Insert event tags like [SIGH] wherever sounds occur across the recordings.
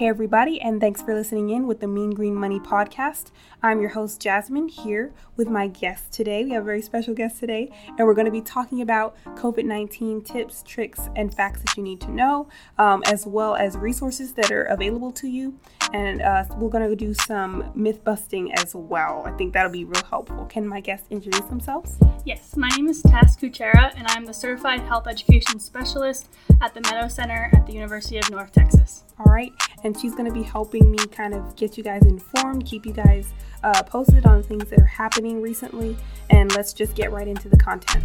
Hey, everybody, and thanks for listening in with the Mean Green Money podcast. I'm your host, Jasmine, here with my guest today. We have a very special guest today, and we're going to be talking about COVID 19 tips, tricks, and facts that you need to know, um, as well as resources that are available to you. And uh, we're going to do some myth busting as well. I think that'll be real helpful. Can my guests introduce themselves? Yes, my name is Tess Kucera, and I'm the Certified Health Education Specialist at the Meadow Center at the University of North Texas. All right, and she's going to be helping me kind of get you guys informed, keep you guys uh, posted on things that are happening recently, and let's just get right into the content.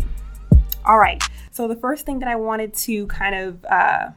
All right, so the first thing that I wanted to kind of uh,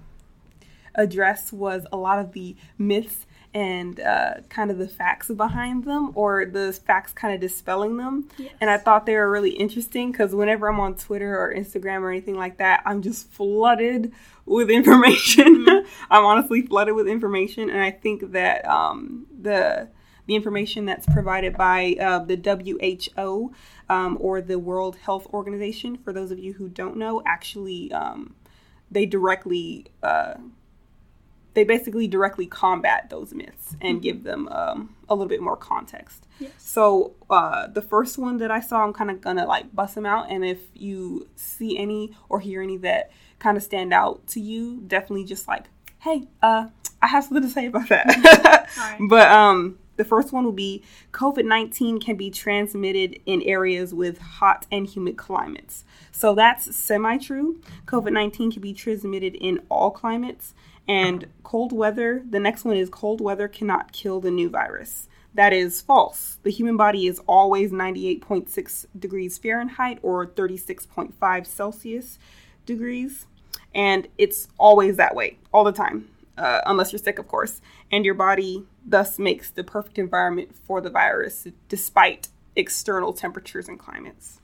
address was a lot of the myths and uh, kind of the facts behind them or the facts kind of dispelling them. Yes. And I thought they were really interesting because whenever I'm on Twitter or Instagram or anything like that, I'm just flooded with [LAUGHS] information. Mm-hmm. I'm honestly flooded with information. And I think that um, the the information that's provided by uh, the WHO um, or the World Health Organization, for those of you who don't know, actually um, they directly uh, they basically directly combat those myths and mm-hmm. give them um, a little bit more context. Yes. So uh, the first one that I saw, I'm kind of gonna like bust them out, and if you see any or hear any that kind of stand out to you, definitely just like, hey, uh, I have something to say about that. [LAUGHS] [LAUGHS] But um, the first one will be COVID 19 can be transmitted in areas with hot and humid climates. So that's semi true. COVID 19 can be transmitted in all climates. And cold weather, the next one is cold weather cannot kill the new virus. That is false. The human body is always 98.6 degrees Fahrenheit or 36.5 Celsius degrees. And it's always that way, all the time, uh, unless you're sick, of course. And your body thus makes the perfect environment for the virus despite external temperatures and climates.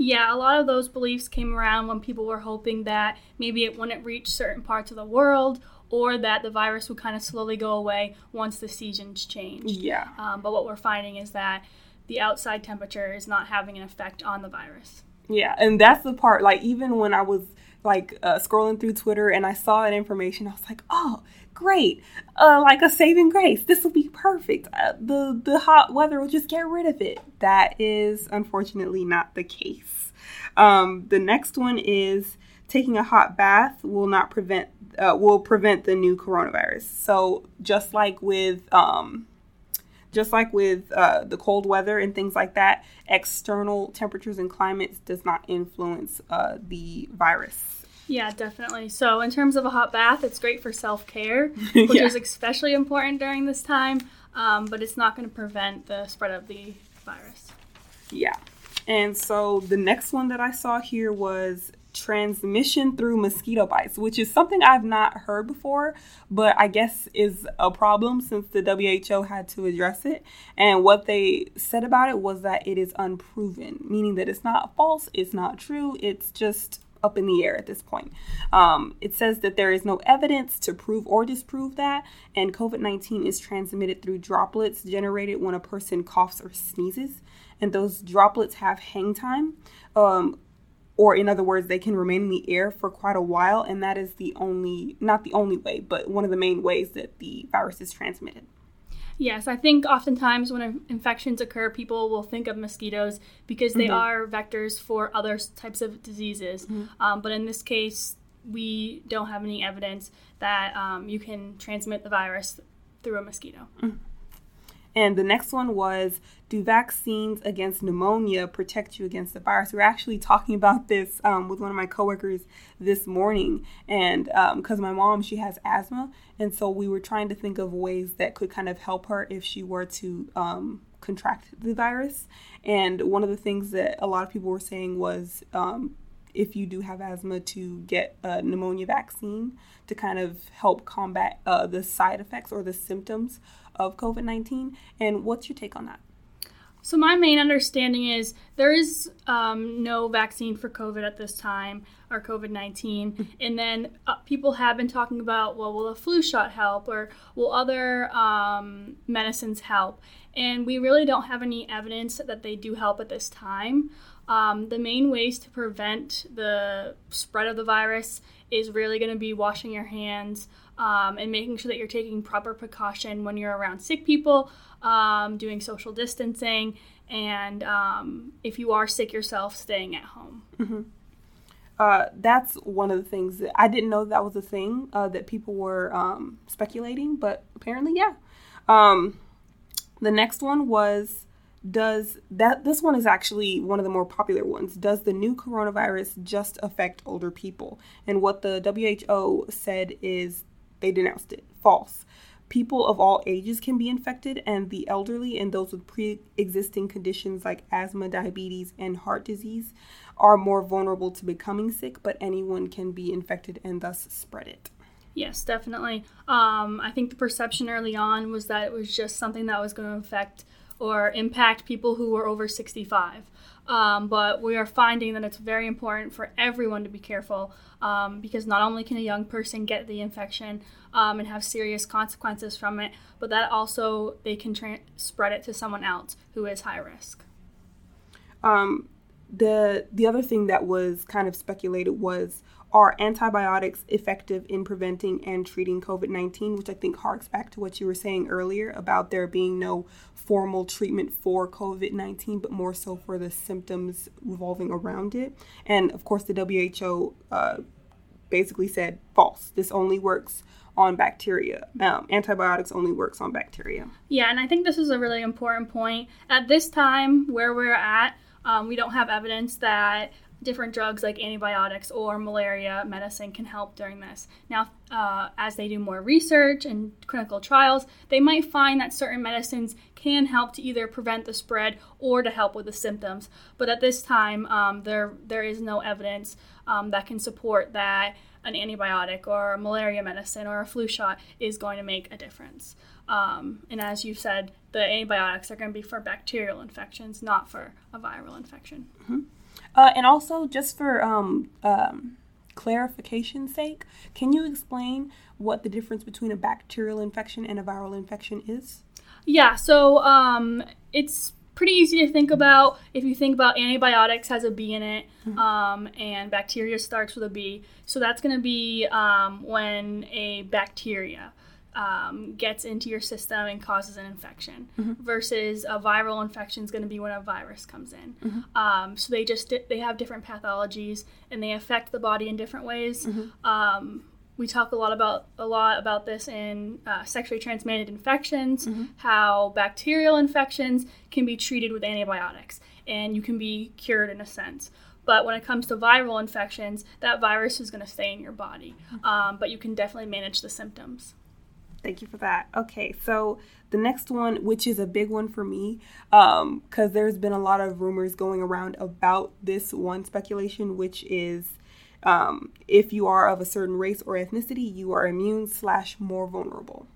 Yeah, a lot of those beliefs came around when people were hoping that maybe it wouldn't reach certain parts of the world or that the virus would kind of slowly go away once the seasons change. Yeah. Um, but what we're finding is that the outside temperature is not having an effect on the virus. Yeah, and that's the part. Like even when I was like uh, scrolling through Twitter and I saw that information, I was like, oh, great, uh, like a saving grace. This will be perfect. Uh, the the hot weather will just get rid of it. That is unfortunately not the case. Um, the next one is taking a hot bath will not prevent uh, will prevent the new coronavirus. So just like with um, just like with uh, the cold weather and things like that, external temperatures and climates does not influence uh, the virus. Yeah, definitely. So, in terms of a hot bath, it's great for self care, [LAUGHS] which yeah. is especially important during this time, um, but it's not going to prevent the spread of the virus. Yeah. And so, the next one that I saw here was transmission through mosquito bites, which is something I've not heard before, but I guess is a problem since the WHO had to address it. And what they said about it was that it is unproven, meaning that it's not false, it's not true, it's just up in the air at this point. Um, it says that there is no evidence to prove or disprove that, and COVID 19 is transmitted through droplets generated when a person coughs or sneezes, and those droplets have hang time. Um, or in other words they can remain in the air for quite a while and that is the only not the only way but one of the main ways that the virus is transmitted yes i think oftentimes when infections occur people will think of mosquitoes because they mm-hmm. are vectors for other types of diseases mm-hmm. um, but in this case we don't have any evidence that um, you can transmit the virus through a mosquito mm-hmm. And the next one was Do vaccines against pneumonia protect you against the virus? We are actually talking about this um, with one of my coworkers this morning. And because um, my mom, she has asthma. And so we were trying to think of ways that could kind of help her if she were to um, contract the virus. And one of the things that a lot of people were saying was um, if you do have asthma, to get a pneumonia vaccine to kind of help combat uh, the side effects or the symptoms of COVID 19. And what's your take on that? So, my main understanding is there is um, no vaccine for COVID at this time, or COVID 19. Mm-hmm. and then uh, people have been talking about, well, will a flu shot help, or will other um, medicines help? And we really don't have any evidence that they do help at this time. Um, the main ways to prevent the spread of the virus is really going to be washing your hands um, and making sure that you're taking proper precaution when you're around sick people, um, doing social distancing, and um, if you are sick yourself, staying at home. Mm-hmm. Uh, that's one of the things that I didn't know that was a thing uh, that people were um, speculating, but apparently, yeah. Um, the next one was does that this one is actually one of the more popular ones. Does the new coronavirus just affect older people? And what the WHO said is they denounced it. False. People of all ages can be infected and the elderly and those with pre-existing conditions like asthma diabetes and heart disease are more vulnerable to becoming sick but anyone can be infected and thus spread it. Yes, definitely. Um, I think the perception early on was that it was just something that was going to affect or impact people who are over 65. Um, but we are finding that it's very important for everyone to be careful um, because not only can a young person get the infection um, and have serious consequences from it, but that also they can tra- spread it to someone else who is high risk. Um, the the other thing that was kind of speculated was are antibiotics effective in preventing and treating COVID 19, which I think harks back to what you were saying earlier about there being no formal treatment for COVID 19, but more so for the symptoms revolving around it. And of course, the WHO uh, basically said false. This only works on bacteria. Um, antibiotics only works on bacteria. Yeah, and I think this is a really important point. At this time, where we're at, um, we don't have evidence that different drugs like antibiotics or malaria medicine can help during this. Now, uh, as they do more research and clinical trials, they might find that certain medicines can help to either prevent the spread or to help with the symptoms. But at this time, um, there there is no evidence um, that can support that an antibiotic or a malaria medicine or a flu shot is going to make a difference. Um, and as you said, the antibiotics are going to be for bacterial infections, not for a viral infection. Mm-hmm. Uh, and also, just for um, um, clarification's sake, can you explain what the difference between a bacterial infection and a viral infection is? Yeah, so um, it's pretty easy to think about. If you think about antibiotics has a B in it, mm-hmm. um, and bacteria starts with a B, so that's going to be um, when a bacteria um, gets into your system and causes an infection mm-hmm. versus a viral infection is going to be when a virus comes in mm-hmm. um, so they just they have different pathologies and they affect the body in different ways mm-hmm. um, we talk a lot about a lot about this in uh, sexually transmitted infections mm-hmm. how bacterial infections can be treated with antibiotics and you can be cured in a sense but when it comes to viral infections, that virus is going to stay in your body. Mm-hmm. Um, but you can definitely manage the symptoms. Thank you for that. Okay, so the next one, which is a big one for me, because um, there's been a lot of rumors going around about this one speculation, which is um, if you are of a certain race or ethnicity, you are immune slash more vulnerable.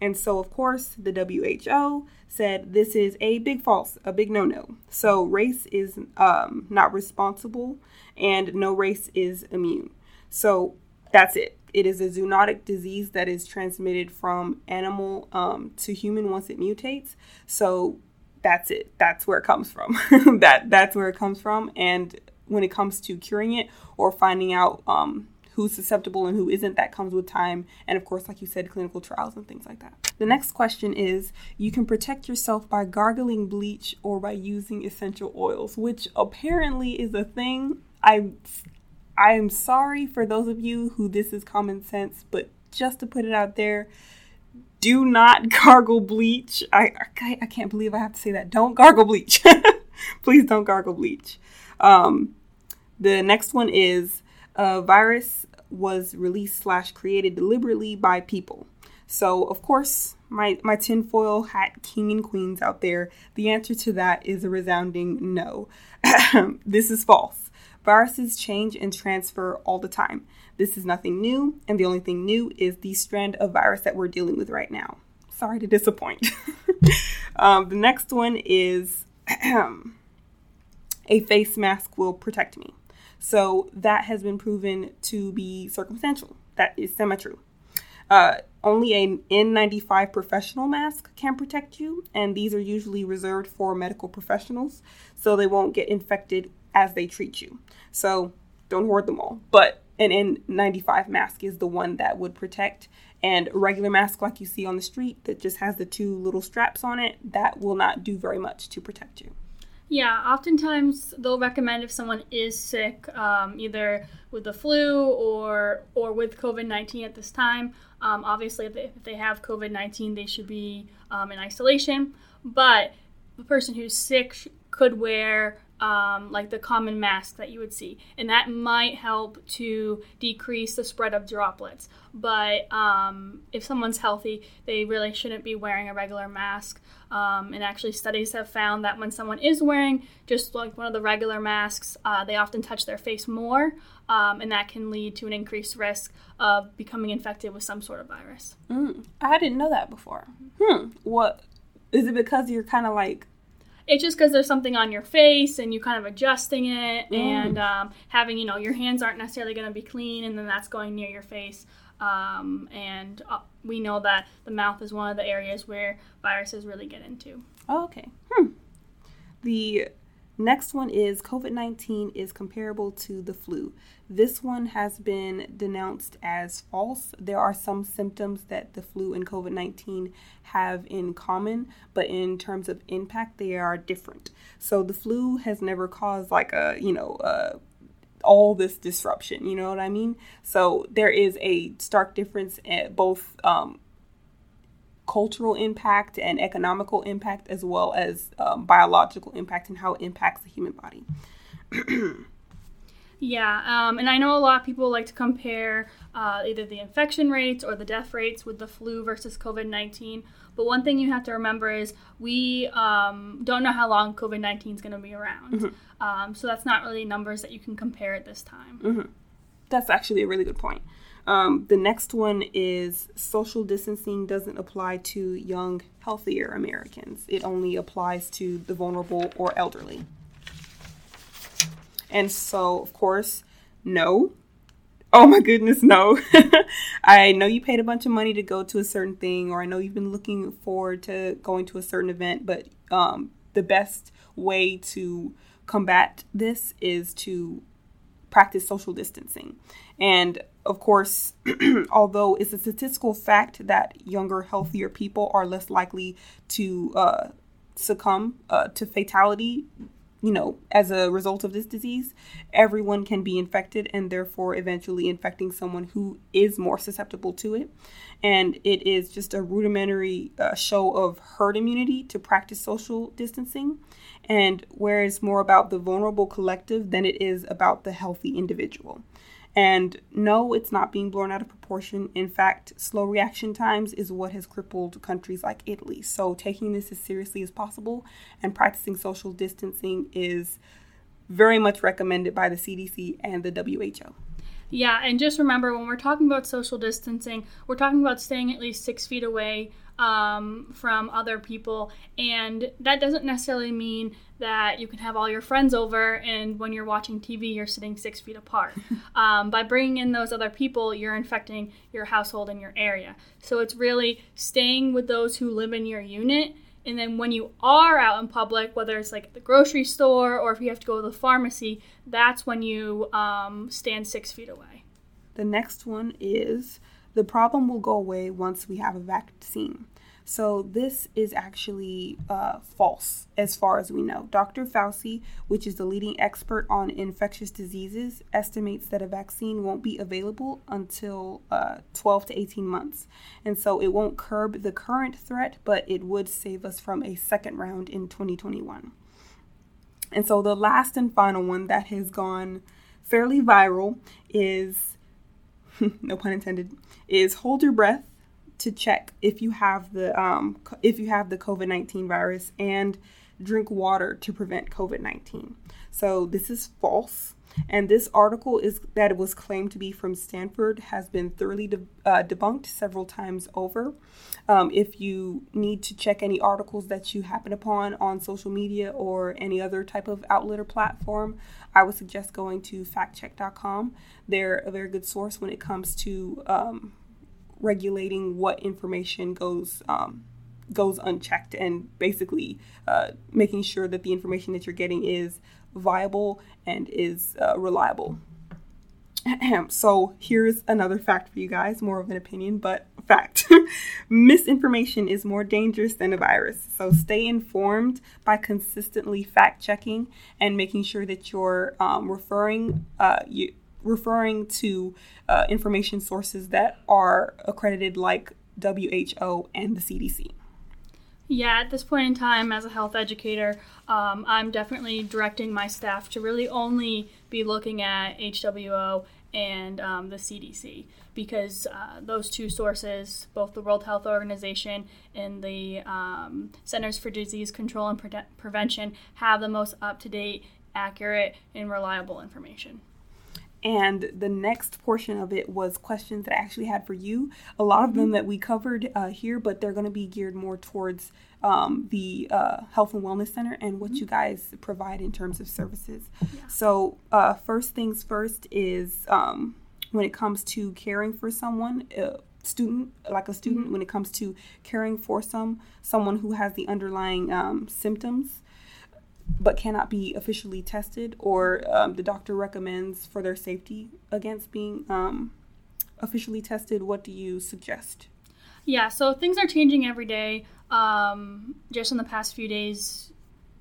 And so, of course, the WHO said this is a big false, a big no no. So, race is um, not responsible, and no race is immune. So, that's it. It is a zoonotic disease that is transmitted from animal um, to human once it mutates. So that's it. That's where it comes from. [LAUGHS] that that's where it comes from. And when it comes to curing it or finding out um, who's susceptible and who isn't, that comes with time. And of course, like you said, clinical trials and things like that. The next question is you can protect yourself by gargling bleach or by using essential oils, which apparently is a thing. I I am sorry for those of you who this is common sense, but just to put it out there, do not [LAUGHS] gargle bleach. I, I, I can't believe I have to say that. Don't gargle bleach. [LAUGHS] Please don't gargle bleach. Um, the next one is a virus was released slash created deliberately by people. So of course, my my tinfoil hat king and queens out there, the answer to that is a resounding no. [LAUGHS] this is false. Viruses change and transfer all the time. This is nothing new, and the only thing new is the strand of virus that we're dealing with right now. Sorry to disappoint. [LAUGHS] um, the next one is [CLEARS THROAT] a face mask will protect me. So that has been proven to be circumstantial. That is semi true. Uh, only an N95 professional mask can protect you, and these are usually reserved for medical professionals, so they won't get infected as they treat you. So don't hoard them all. But an N95 mask is the one that would protect. And regular mask, like you see on the street, that just has the two little straps on it, that will not do very much to protect you. Yeah, oftentimes they'll recommend if someone is sick, um, either with the flu or or with COVID nineteen at this time. Um, obviously, if they, have COVID nineteen, they should be um, in isolation. But the person who's sick could wear um, like the common mask that you would see, and that might help to decrease the spread of droplets. But um, if someone's healthy, they really shouldn't be wearing a regular mask. Um, and actually, studies have found that when someone is wearing just like one of the regular masks, uh, they often touch their face more, um, and that can lead to an increased risk of becoming infected with some sort of virus. Mm, I didn't know that before. Hmm. What is it because you're kind of like it's just because there's something on your face and you kind of adjusting it mm. and um, having you know your hands aren't necessarily going to be clean and then that's going near your face um, and uh, we know that the mouth is one of the areas where viruses really get into oh, okay hmm. the Next one is COVID 19 is comparable to the flu. This one has been denounced as false. There are some symptoms that the flu and COVID 19 have in common, but in terms of impact, they are different. So the flu has never caused like a, you know, uh, all this disruption, you know what I mean? So there is a stark difference at both um, cultural impact and economical impact, as well as um, biological impact and how it impacts the human body. [CLEARS THROAT] yeah, um, and I know a lot of people like to compare uh, either the infection rates or the death rates with the flu versus COVID 19. But one thing you have to remember is we um, don't know how long COVID 19 is going to be around. Mm-hmm. Um, so that's not really numbers that you can compare at this time. Mm-hmm. That's actually a really good point. Um, the next one is social distancing doesn't apply to young, healthier Americans. It only applies to the vulnerable or elderly. And so, of course, no. Oh my goodness, no. [LAUGHS] I know you paid a bunch of money to go to a certain thing, or I know you've been looking forward to going to a certain event, but um, the best way to combat this is to practice social distancing. And of course, [CLEARS THROAT] although it's a statistical fact that younger, healthier people are less likely to uh, succumb uh, to fatality, you know, as a result of this disease, everyone can be infected and therefore eventually infecting someone who is more susceptible to it. And it is just a rudimentary uh, show of herd immunity to practice social distancing. And where it's more about the vulnerable collective than it is about the healthy individual. And no, it's not being blown out of proportion. In fact, slow reaction times is what has crippled countries like Italy. So, taking this as seriously as possible and practicing social distancing is very much recommended by the CDC and the WHO. Yeah, and just remember when we're talking about social distancing, we're talking about staying at least six feet away um, from other people. And that doesn't necessarily mean that you can have all your friends over and when you're watching TV, you're sitting six feet apart. [LAUGHS] um, by bringing in those other people, you're infecting your household and your area. So it's really staying with those who live in your unit. And then when you are out in public, whether it's like at the grocery store or if you have to go to the pharmacy, that's when you um, stand six feet away. The next one is the problem will go away once we have a vaccine. So, this is actually uh, false as far as we know. Dr. Fauci, which is the leading expert on infectious diseases, estimates that a vaccine won't be available until uh, 12 to 18 months. And so, it won't curb the current threat, but it would save us from a second round in 2021. And so, the last and final one that has gone fairly viral is [LAUGHS] no pun intended, is hold your breath to check if you have the um, if you have the COVID nineteen virus and drink water to prevent COVID nineteen. So this is false. And this article is that it was claimed to be from Stanford has been thoroughly de- uh, debunked several times over. Um, if you need to check any articles that you happen upon on social media or any other type of outlet or platform, I would suggest going to factcheck.com. They're a very good source when it comes to um, regulating what information goes um, goes unchecked and basically uh, making sure that the information that you're getting is viable and is uh, reliable. [CLEARS THROAT] so here's another fact for you guys, more of an opinion, but fact. [LAUGHS] Misinformation is more dangerous than a virus. So stay informed by consistently fact checking and making sure that you're um, referring uh, you, referring to uh, information sources that are accredited, like WHO and the CDC. Yeah, at this point in time, as a health educator, um, I'm definitely directing my staff to really only be looking at HWO and um, the CDC because uh, those two sources, both the World Health Organization and the um, Centers for Disease Control and Pre- Prevention, have the most up to date, accurate, and reliable information. And the next portion of it was questions that I actually had for you. A lot of them mm-hmm. that we covered uh, here, but they're going to be geared more towards um, the uh, Health and Wellness Center and what mm-hmm. you guys provide in terms of services. Yeah. So, uh, first things first is um, when it comes to caring for someone. Uh, student like a student mm-hmm. when it comes to caring for some someone who has the underlying um, symptoms but cannot be officially tested, or um, the doctor recommends for their safety against being um, officially tested, what do you suggest? Yeah, so things are changing every day. Um, just in the past few days,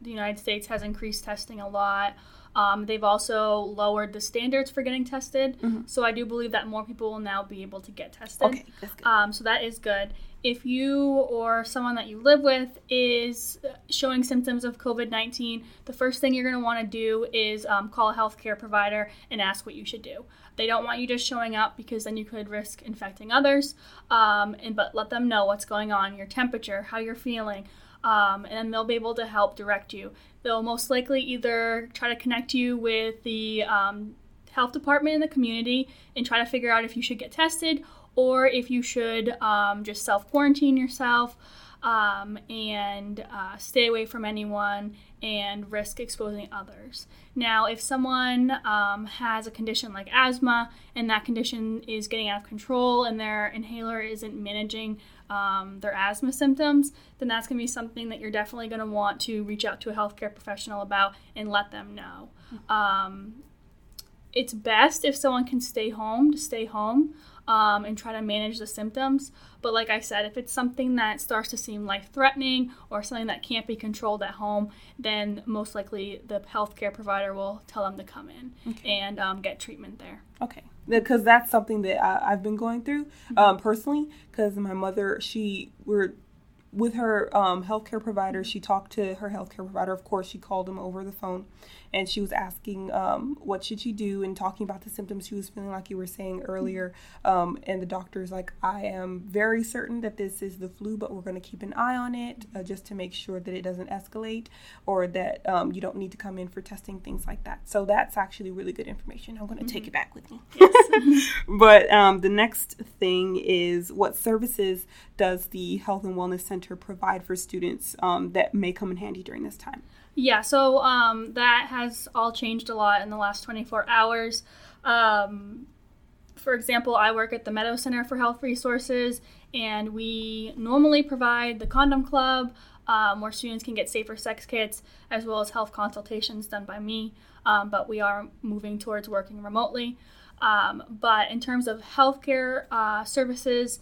the United States has increased testing a lot. Um, they've also lowered the standards for getting tested. Mm-hmm. So I do believe that more people will now be able to get tested. Okay, that's good. Um, so that is good if you or someone that you live with is showing symptoms of COVID 19, the first thing you're going to want to do is um, call a healthcare provider and ask what you should do. They don't want you just showing up because then you could risk infecting others. Um, and but let them know what's going on, your temperature, how you're feeling, um, and they'll be able to help direct you. They'll most likely either try to connect you with the um, health department in the community and try to figure out if you should get tested or if you should um, just self quarantine yourself um, and uh, stay away from anyone and risk exposing others. Now, if someone um, has a condition like asthma and that condition is getting out of control and their inhaler isn't managing um, their asthma symptoms, then that's going to be something that you're definitely going to want to reach out to a healthcare professional about and let them know. Um, it's best if someone can stay home to stay home um, and try to manage the symptoms. But like I said, if it's something that starts to seem life threatening or something that can't be controlled at home, then most likely the healthcare provider will tell them to come in okay. and um, get treatment there. Okay. Because that's something that I, have been going through mm-hmm. um, personally. Because my mother, she, we're with her um, healthcare provider, she talked to her healthcare provider. Of course, she called him over the phone, and she was asking um, what should she do and talking about the symptoms she was feeling, like you were saying earlier. Um, and the doctor's like, "I am very certain that this is the flu, but we're going to keep an eye on it uh, just to make sure that it doesn't escalate or that um, you don't need to come in for testing, things like that." So that's actually really good information. I'm going to mm-hmm. take it back with me. Yes. [LAUGHS] but um, the next thing is what services does the Health and Wellness Center provide for students um, that may come in handy during this time? Yeah, so um, that has all changed a lot in the last 24 hours. Um, for example, I work at the Meadow Center for Health Resources, and we normally provide the Condom Club, um, where students can get safer sex kits, as well as health consultations done by me. Um, but we are moving towards working remotely. Um, but in terms of healthcare uh, services,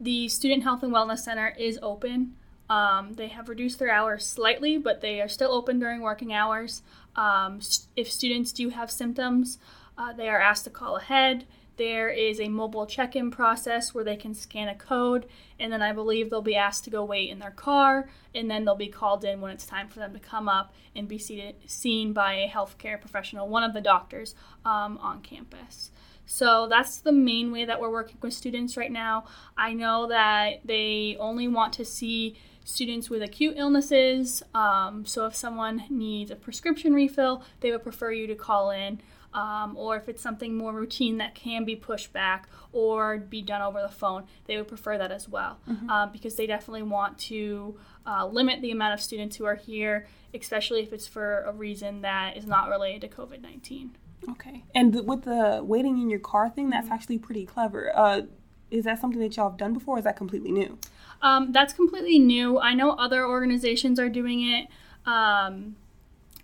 the Student Health and Wellness Center is open. Um, they have reduced their hours slightly, but they are still open during working hours. Um, if students do have symptoms, uh, they are asked to call ahead. There is a mobile check in process where they can scan a code, and then I believe they'll be asked to go wait in their car, and then they'll be called in when it's time for them to come up and be seated, seen by a healthcare professional, one of the doctors um, on campus. So that's the main way that we're working with students right now. I know that they only want to see students with acute illnesses. Um, so if someone needs a prescription refill, they would prefer you to call in. Um, or if it's something more routine that can be pushed back or be done over the phone, they would prefer that as well mm-hmm. um, because they definitely want to uh, limit the amount of students who are here, especially if it's for a reason that is not related to COVID 19. Okay. And with the waiting in your car thing, that's actually pretty clever. Uh, is that something that y'all have done before? is that completely new? Um, that's completely new. I know other organizations are doing it. Um,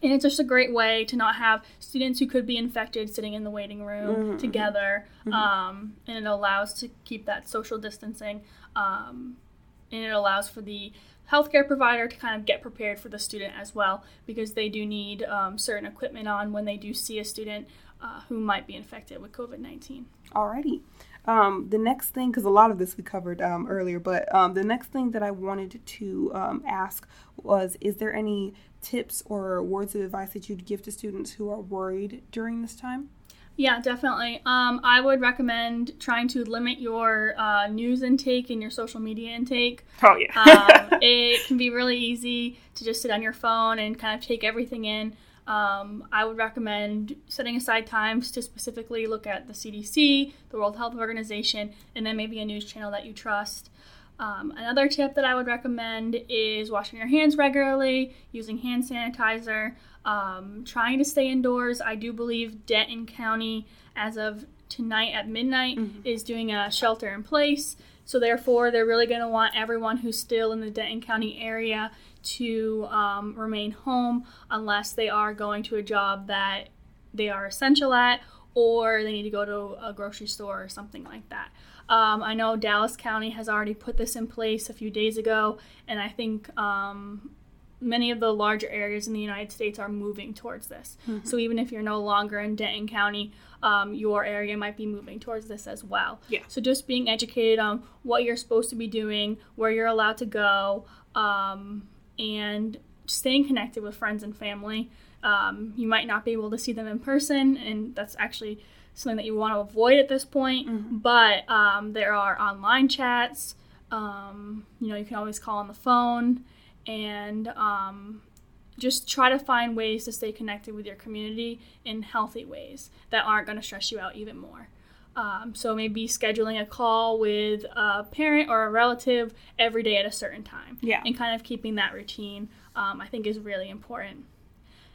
and it's just a great way to not have students who could be infected sitting in the waiting room mm-hmm. together mm-hmm. Um, and it allows to keep that social distancing um, and it allows for the healthcare provider to kind of get prepared for the student as well because they do need um, certain equipment on when they do see a student uh, who might be infected with covid-19 alrighty um, the next thing, because a lot of this we covered um, earlier, but um, the next thing that I wanted to um, ask was Is there any tips or words of advice that you'd give to students who are worried during this time? Yeah, definitely. Um, I would recommend trying to limit your uh, news intake and your social media intake. Oh, yeah. um, [LAUGHS] it can be really easy to just sit on your phone and kind of take everything in. Um, I would recommend setting aside times to specifically look at the CDC, the World Health Organization, and then maybe a news channel that you trust. Um, another tip that I would recommend is washing your hands regularly, using hand sanitizer, um, trying to stay indoors. I do believe Denton County, as of tonight at midnight, mm-hmm. is doing a shelter in place. So, therefore, they're really going to want everyone who's still in the Denton County area to um, remain home unless they are going to a job that they are essential at or they need to go to a grocery store or something like that. Um, I know Dallas County has already put this in place a few days ago, and I think um, many of the larger areas in the United States are moving towards this. Mm-hmm. So even if you're no longer in Denton County, um, your area might be moving towards this as well. Yeah. So just being educated on what you're supposed to be doing, where you're allowed to go, um, and staying connected with friends and family. Um, you might not be able to see them in person, and that's actually something that you want to avoid at this point. Mm-hmm. But um, there are online chats. Um, you know, you can always call on the phone and um, just try to find ways to stay connected with your community in healthy ways that aren't going to stress you out even more. Um, so maybe scheduling a call with a parent or a relative every day at a certain time. Yeah. And kind of keeping that routine, um, I think, is really important.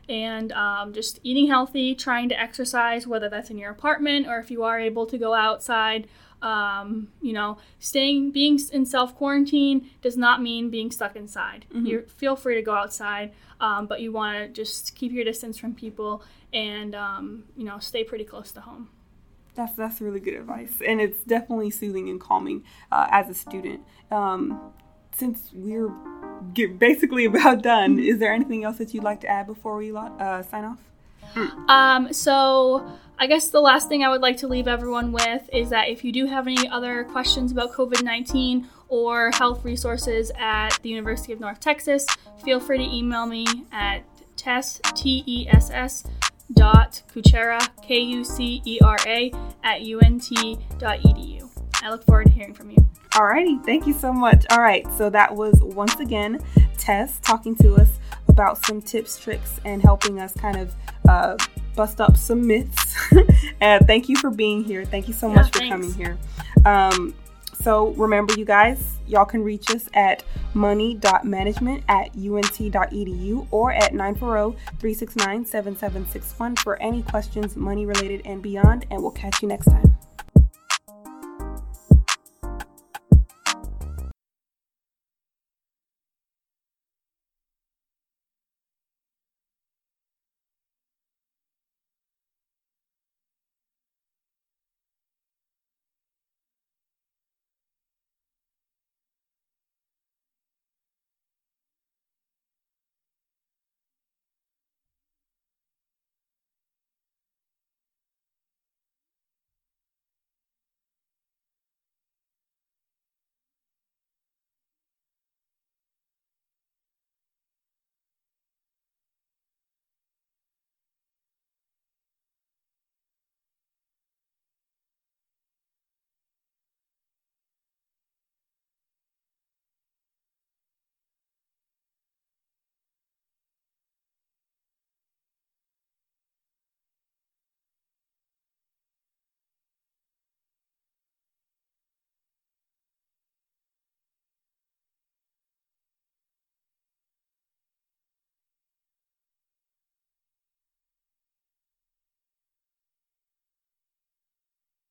And um, just eating healthy, trying to exercise, whether that's in your apartment or if you are able to go outside. Um, you know, staying, being in self quarantine does not mean being stuck inside. Mm-hmm. You feel free to go outside, um, but you want to just keep your distance from people and um, you know stay pretty close to home. That's that's really good advice, and it's definitely soothing and calming uh, as a student. Um, since we're basically [LAUGHS] about done, is there anything else that you'd like to add before we uh, sign off? Um, so I guess the last thing I would like to leave everyone with is that if you do have any other questions about COVID 19 or health resources at the University of North Texas, feel free to email me at tess, T-E-S-S, dot kucera, K-U-C-E-R-A, at unt.edu. I look forward to hearing from you. Alrighty, thank you so much. All right, so that was once again Tess talking to us about some tips, tricks, and helping us kind of uh, bust up some myths. [LAUGHS] and thank you for being here. Thank you so much for thanks. coming here. Um, so remember, you guys, y'all can reach us at money.management at unt.edu or at 940-369-7761 for any questions money related and beyond. And we'll catch you next time.